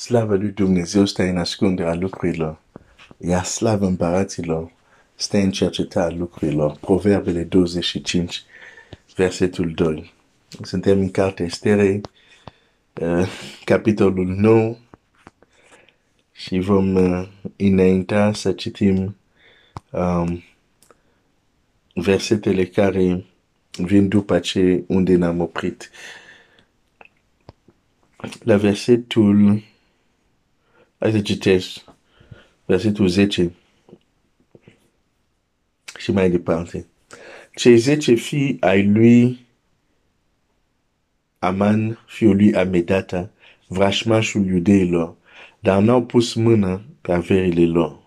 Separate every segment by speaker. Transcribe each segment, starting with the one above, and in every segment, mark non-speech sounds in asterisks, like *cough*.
Speaker 1: Slavă lui Dumnezeu stă în ascunderea lucrurilor. Iar slavă împăraților stă în cercetarea lucrurilor. Proverbele 25, versetul 2. Suntem în cartea Esterei, uh, capitolul 9 și vom uh, înainta să citim um, versetele care vin după ce unde ne-am oprit. La versetul, hai să citesc, versetul 10 și mai departe. Cei zece fii ai lui Aman, fiul lui Amedata, vrașmașul iudeilor, dar n-au pus mână pe averile lor.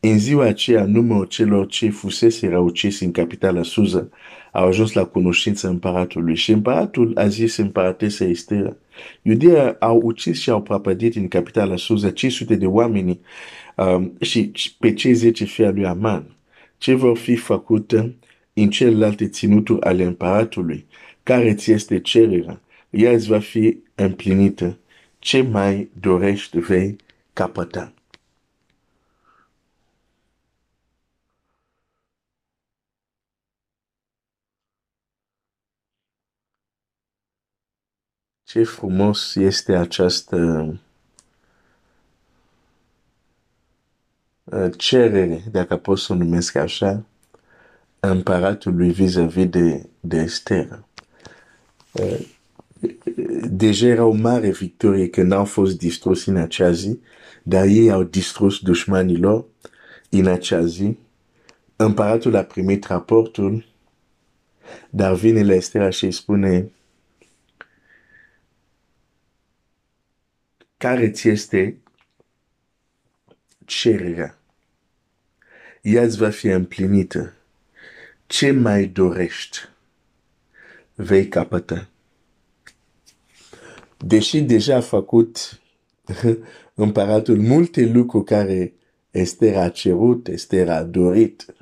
Speaker 1: În ziua aceea, numărul celor ce fusese uciși în capitala Suza au ajuns la cunoștința împăratului și împăratul a zis împăratesa Estera, Iudeea au ucis și au prăpădit în capitala Suza 500 de oameni um, și pe cei 10 fii lui Aman. Ce vor fi făcute în celelalte ținuturi ale împăratului? Care ți este cererea? Ea îți va fi împlinită. Ce mai dorești vei capăta? Ce frumos este această uh, cerere, dacă pot să o numesc așa, împăratului vis-a-vis de, de Esther. Uh, deja era o mare victorie că n-au fost distrus în acea zi, dar ei au distrus dușmanilor în acea zi. Împăratul a primit raportul, dar vine la Esther și îi spune care ți este cererea. Ea îți va fi împlinită. Ce mai dorești? Vei capăta. Deși deja a făcut *laughs* împăratul multe lucruri care Esther a cerut, Esther a dorit,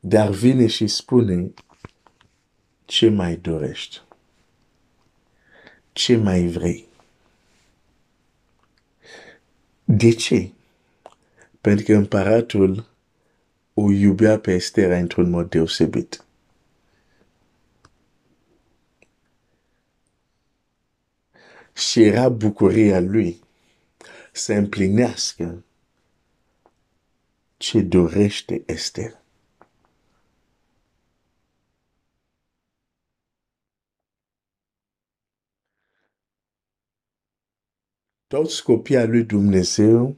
Speaker 1: dar vine și spune ce mai dorești? Ce mai vrei? De ce? Pentru că împăratul o iubea pe Estera într-un mod deosebit. Și era bucuria lui să împlinească ce dorește Esther. Toți copiii al lui Dumnezeu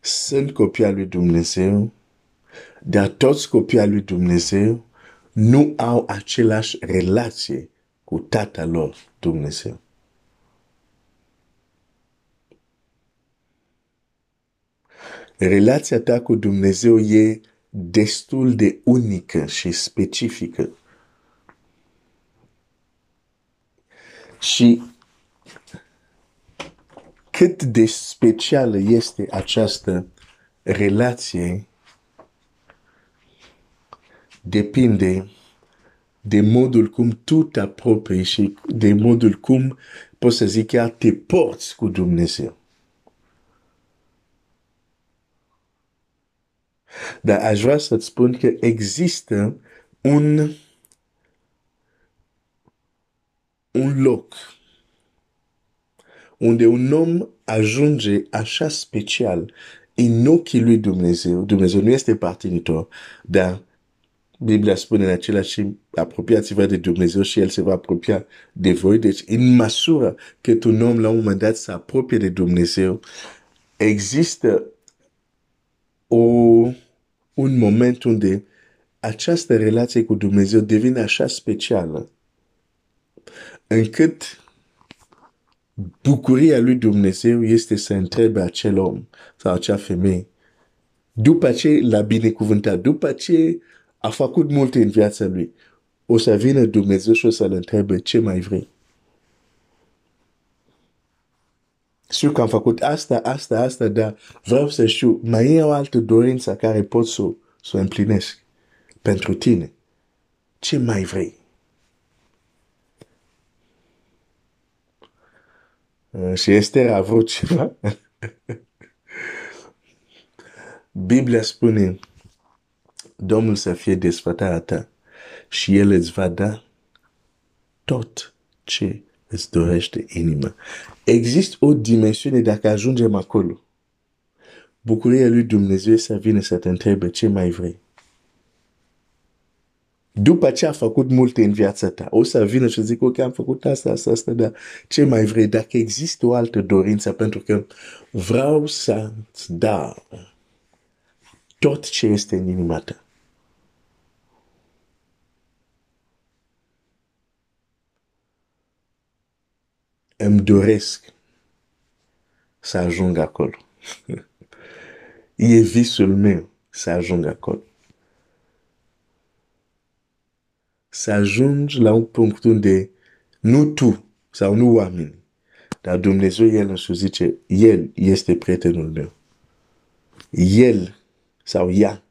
Speaker 1: sunt copiii al lui Dumnezeu, dar toți copiii al lui Dumnezeu nu au același relație cu tatăl lor Dumnezeu. Relația ta cu Dumnezeu e destul de unică și specifică. Și cât de specială este această relație depinde de modul cum tu te apropii și de modul cum poți să zic chiar te porți cu Dumnezeu. Dar aș vrea să-ți spun că există un, un loc unde un om ajunge așa special în ochii lui Dumnezeu, Dumnezeu nu este partinitor, dar Biblia spune în același timp, apropiați-vă de Dumnezeu și El se va apropia de voi. Deci, în măsură că un om la un moment dat se apropie de Dumnezeu, există o, un moment unde această relație cu Dumnezeu devine așa specială, încât bucuria lui Dumnezeu este să întrebe acel om sau acea femeie după ce l-a binecuvântat, după ce a făcut multe în viața lui, o să vină Dumnezeu și o să-l întrebe ce mai vrei. Știu că am făcut asta, asta, asta, dar vreau să știu, mai e o altă dorință care pot să, să o împlinesc pentru tine. Ce mai vrei? Și Esther a vrut ceva. Biblia spune, Domnul să fie desfătarea ta și El îți va da tot ce îți dorește inima. Există o dimensiune dacă ajungem acolo. Bucuria lui Dumnezeu să vină să te întrebe ce mai vrei. După ce a făcut multe în viața ta, o să vină și zic, ok, am făcut asta, asta, asta, dar ce mai vrei? Dacă există o altă dorință, pentru că vreau să-ți dau tot ce este în inima ta. Îmi doresc să ajung acolo. *laughs* e visul meu să ajung acolo. Să ajungi la un punct unde nu tu sau nu oameni, dar Dumnezeu El însuși zice, El este prietenul meu. El sau ea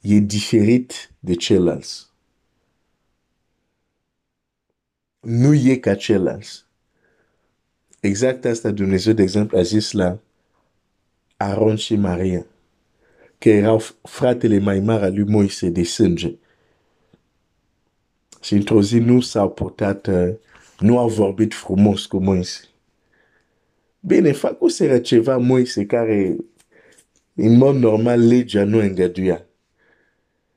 Speaker 1: e diferit de ceilalți. Nu e ca ceilalți. Exact asta Dumnezeu, de exemplu, a zis la Aaron și Maria, că erau fratele mai mare al lui Moise de sânge. Și într-o zi nu s-au purtat, uh, nu au vorbit frumos cu Moise. Bine, făcuseră ceva Moise care în mod normal legea nu îngăduia.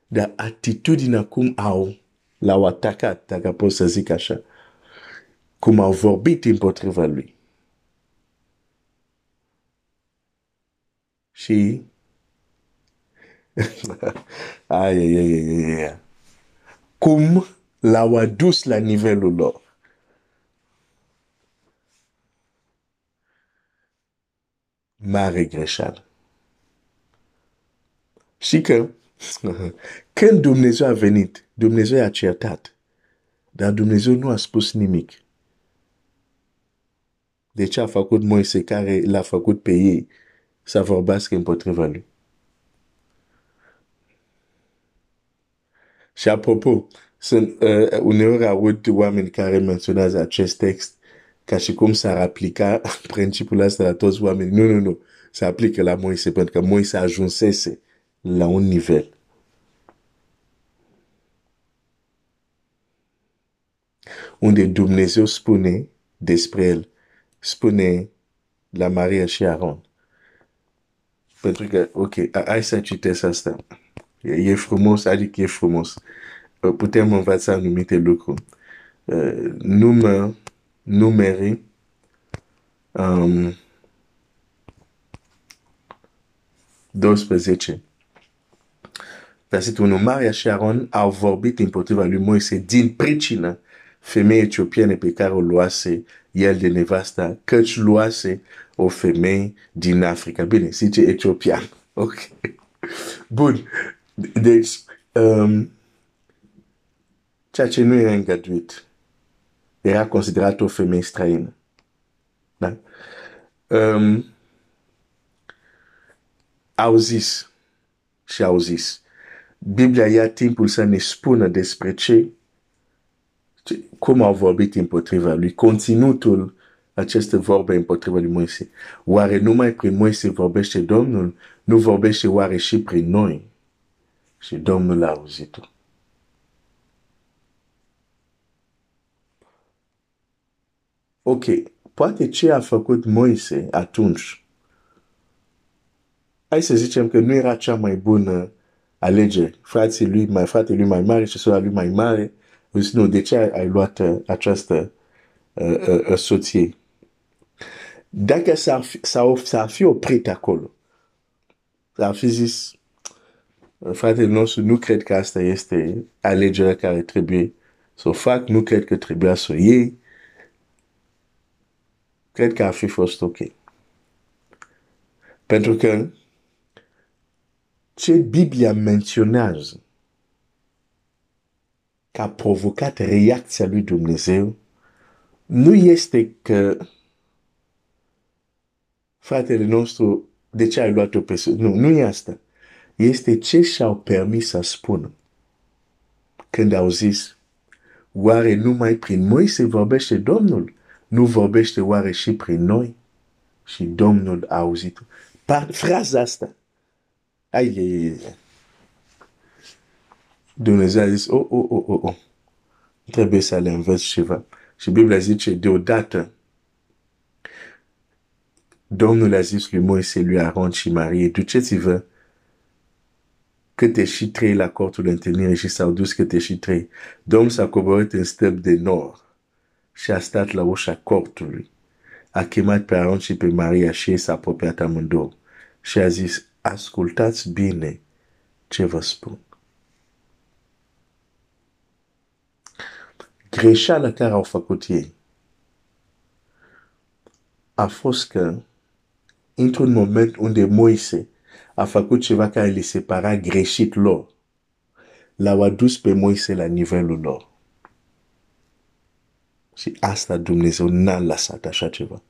Speaker 1: Dar atitudinea cum au, l-au atacat, dacă pot să zic așa, cum au vorbit împotriva lui. Și *laughs* ai, ai, ai, ai, ai. Cum l-au adus la nivelul lor. Mare greșeală. Și că *laughs* când Dumnezeu a venit, Dumnezeu a certat. Dar Dumnezeu nu a spus nimic. De ce a făcut Moise care l-a făcut pe ei să vorbească împotriva lui? Și apropo, sunt uh, uneori aud oameni care menționează acest text ca și cum s-ar aplica *laughs* principiul ăsta la toți oamenii. Nu, nu, nu. Se aplică la Moise pentru că Moise ajunsese la un nivel. Unde Dumnezeu spune despre el, spune la Maria și Aaron. Pentru că, ok, hai să citesc asta. E frumos, adică e frumos. Putem învăța anumite lucruri. Uh, numă, numeri, um, 12. Versetul 1. Maria și Aaron au vorbit împotriva lui Moise din pricină femeie etiopiene pe care o luase el de nevasta, căci luase o femeie din Africa. Bine, zice etiopian. Ok. Bun. Deci, um, ceea ce nu era îngăduit era considerat o femeie străină. Da? Um, au zis și au zis Biblia ia timpul să ne spună despre ce, ce cum au vorbit împotriva lui, conținutul aceste vorbe împotriva lui Moise. Oare numai prin Moise vorbește Domnul? Nu vorbește oare și prin noi? Și Domnul a auzit-o. Ok, poate ce a făcut Moise atunci, hai să zicem că nu era cea mai bună alege frații lui, mai frate lui mai mare și sora lui mai mare, zis, nu, de ce ai luat uh, această uh, uh, uh, soție? Dacă s-ar fi, s-ar fi oprit acolo, s-ar fi zis, uh, fratele nostru, nu cred că asta este alegerea care trebuie să o fac, nu cred că trebuia să o iei, cred că ar fi fost ok. Pentru că ce Biblia menționează că a provocat reacția lui Dumnezeu nu este că fratele nostru, de ce ai luat-o pe Nu, nu e asta. Este ce și-au permis să spună. Când au zis, oare numai prin Moise vorbește Domnul? Nu vorbește oare și prin noi? Și Domnul a auzit. Par fraza asta. Ai, ai, ai, ai. Dumnezeu a zis, oh, oh, oh, oh, oh. Trebuie să le învăț ceva. Și Biblia zice, deodată, Domnul a zis lui Moise, lui Aaron și Marie, duceți-vă câte și trei la cortul întâlnirii și s-au dus câte și trei. Domnul s-a coborât în stăp de nord și a stat la ușa cortului. A chemat pe Aaron și pe Maria și ei s-a apropiat amândouă și a zis, ascultați bine ce vă spun. Greșeala care au făcut ei a fost că într-un moment unde Moise a făcut ceva care le separa greșit lor, l-au adus pe Moise la nivelul lor. Și asta Dumnezeu n-a lăsat așa ceva.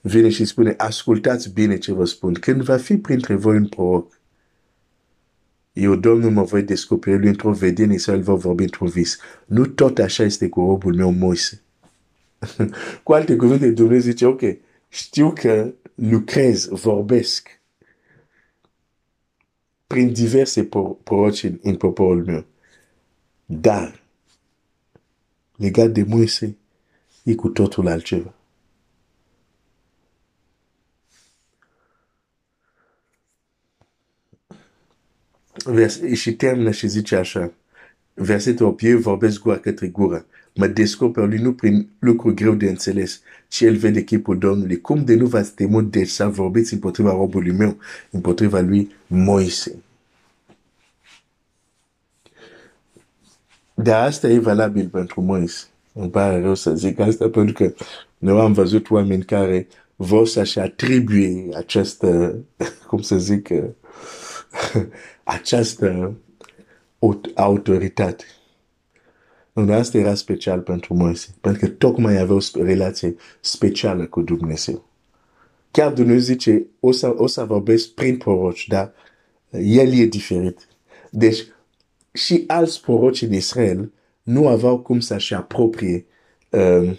Speaker 1: Vine și spune, ascultați bine ce vă spun. Când va fi printre voi un proroc, eu, Domnul, mă voi descoperi lui într-o vedenie sau el va vorbi într-un vis. Nu tot așa este cu robul meu Moise. *laughs* cu alte cuvinte, Dumnezeu zice, ok, știu că lucrez, vorbesc prin diverse proroci în, în poporul meu. Dar, legat de Moise, e cu totul altceva. Vers, și termină și zice așa, versetul 8, eu vorbesc gura către gură, mă descoper lui nu prin lucru greu de înțeles, ci el vede chipul Domnului. Cum de nu v-ați temut de să vorbiți împotriva robului meu, împotriva lui Moise? Dar asta e valabil pentru Moise. Îmi pare rău să zic asta pentru că noi am văzut oameni care vor să-și atribuie această, *laughs* cum să zic, *laughs* această autoritate. Nu, asta era special pentru Moise, pentru că tocmai avea o relație specială cu Dumnezeu. Chiar Dumnezeu zice, o să, o să vorbesc prin proroci, dar el e diferit. Deci, și alți proroci în Israel nu aveau cum să-și apropie um,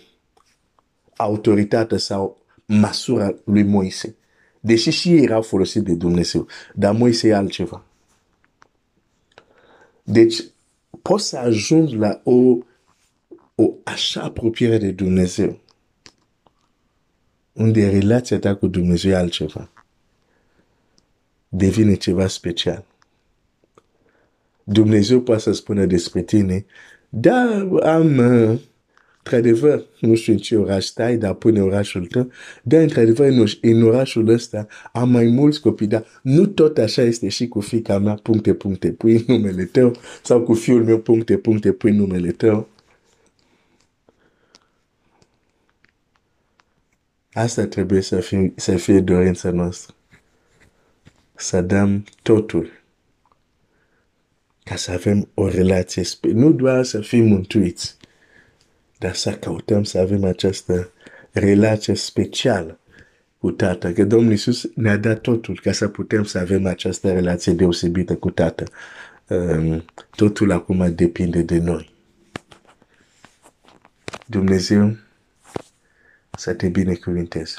Speaker 1: autoritatea sau măsura lui Moise. Deși și ei erau folosiți de Dumnezeu, dar Moise e altceva. Deci, poți să ajungi la o, o așa apropiere de Dumnezeu, unde relația ta cu Dumnezeu e altceva. Devine ceva special. Dumnezeu poate să spună despre tine, da, am, uh, într-adevăr, nu știu în ce oraș stai, dar pune orașul tău, dar într-adevăr în, în orașul ăsta am mai mulți copii, dar nu tot așa este și cu fica mea, puncte, puncte, pui numele tău, sau cu fiul meu, puncte, puncte, pui numele tău. Asta trebuie să fie, să fie dorința noastră. Să dăm totul ca să avem o relație, nu doar să fim mântuiți, dar să căutăm să avem această relație specială cu Tatăl. Că Domnul Iisus ne-a dat totul ca să putem să avem această relație deosebită cu Tatăl. Um, totul acum depinde de noi. Dumnezeu să te binecuvinteze.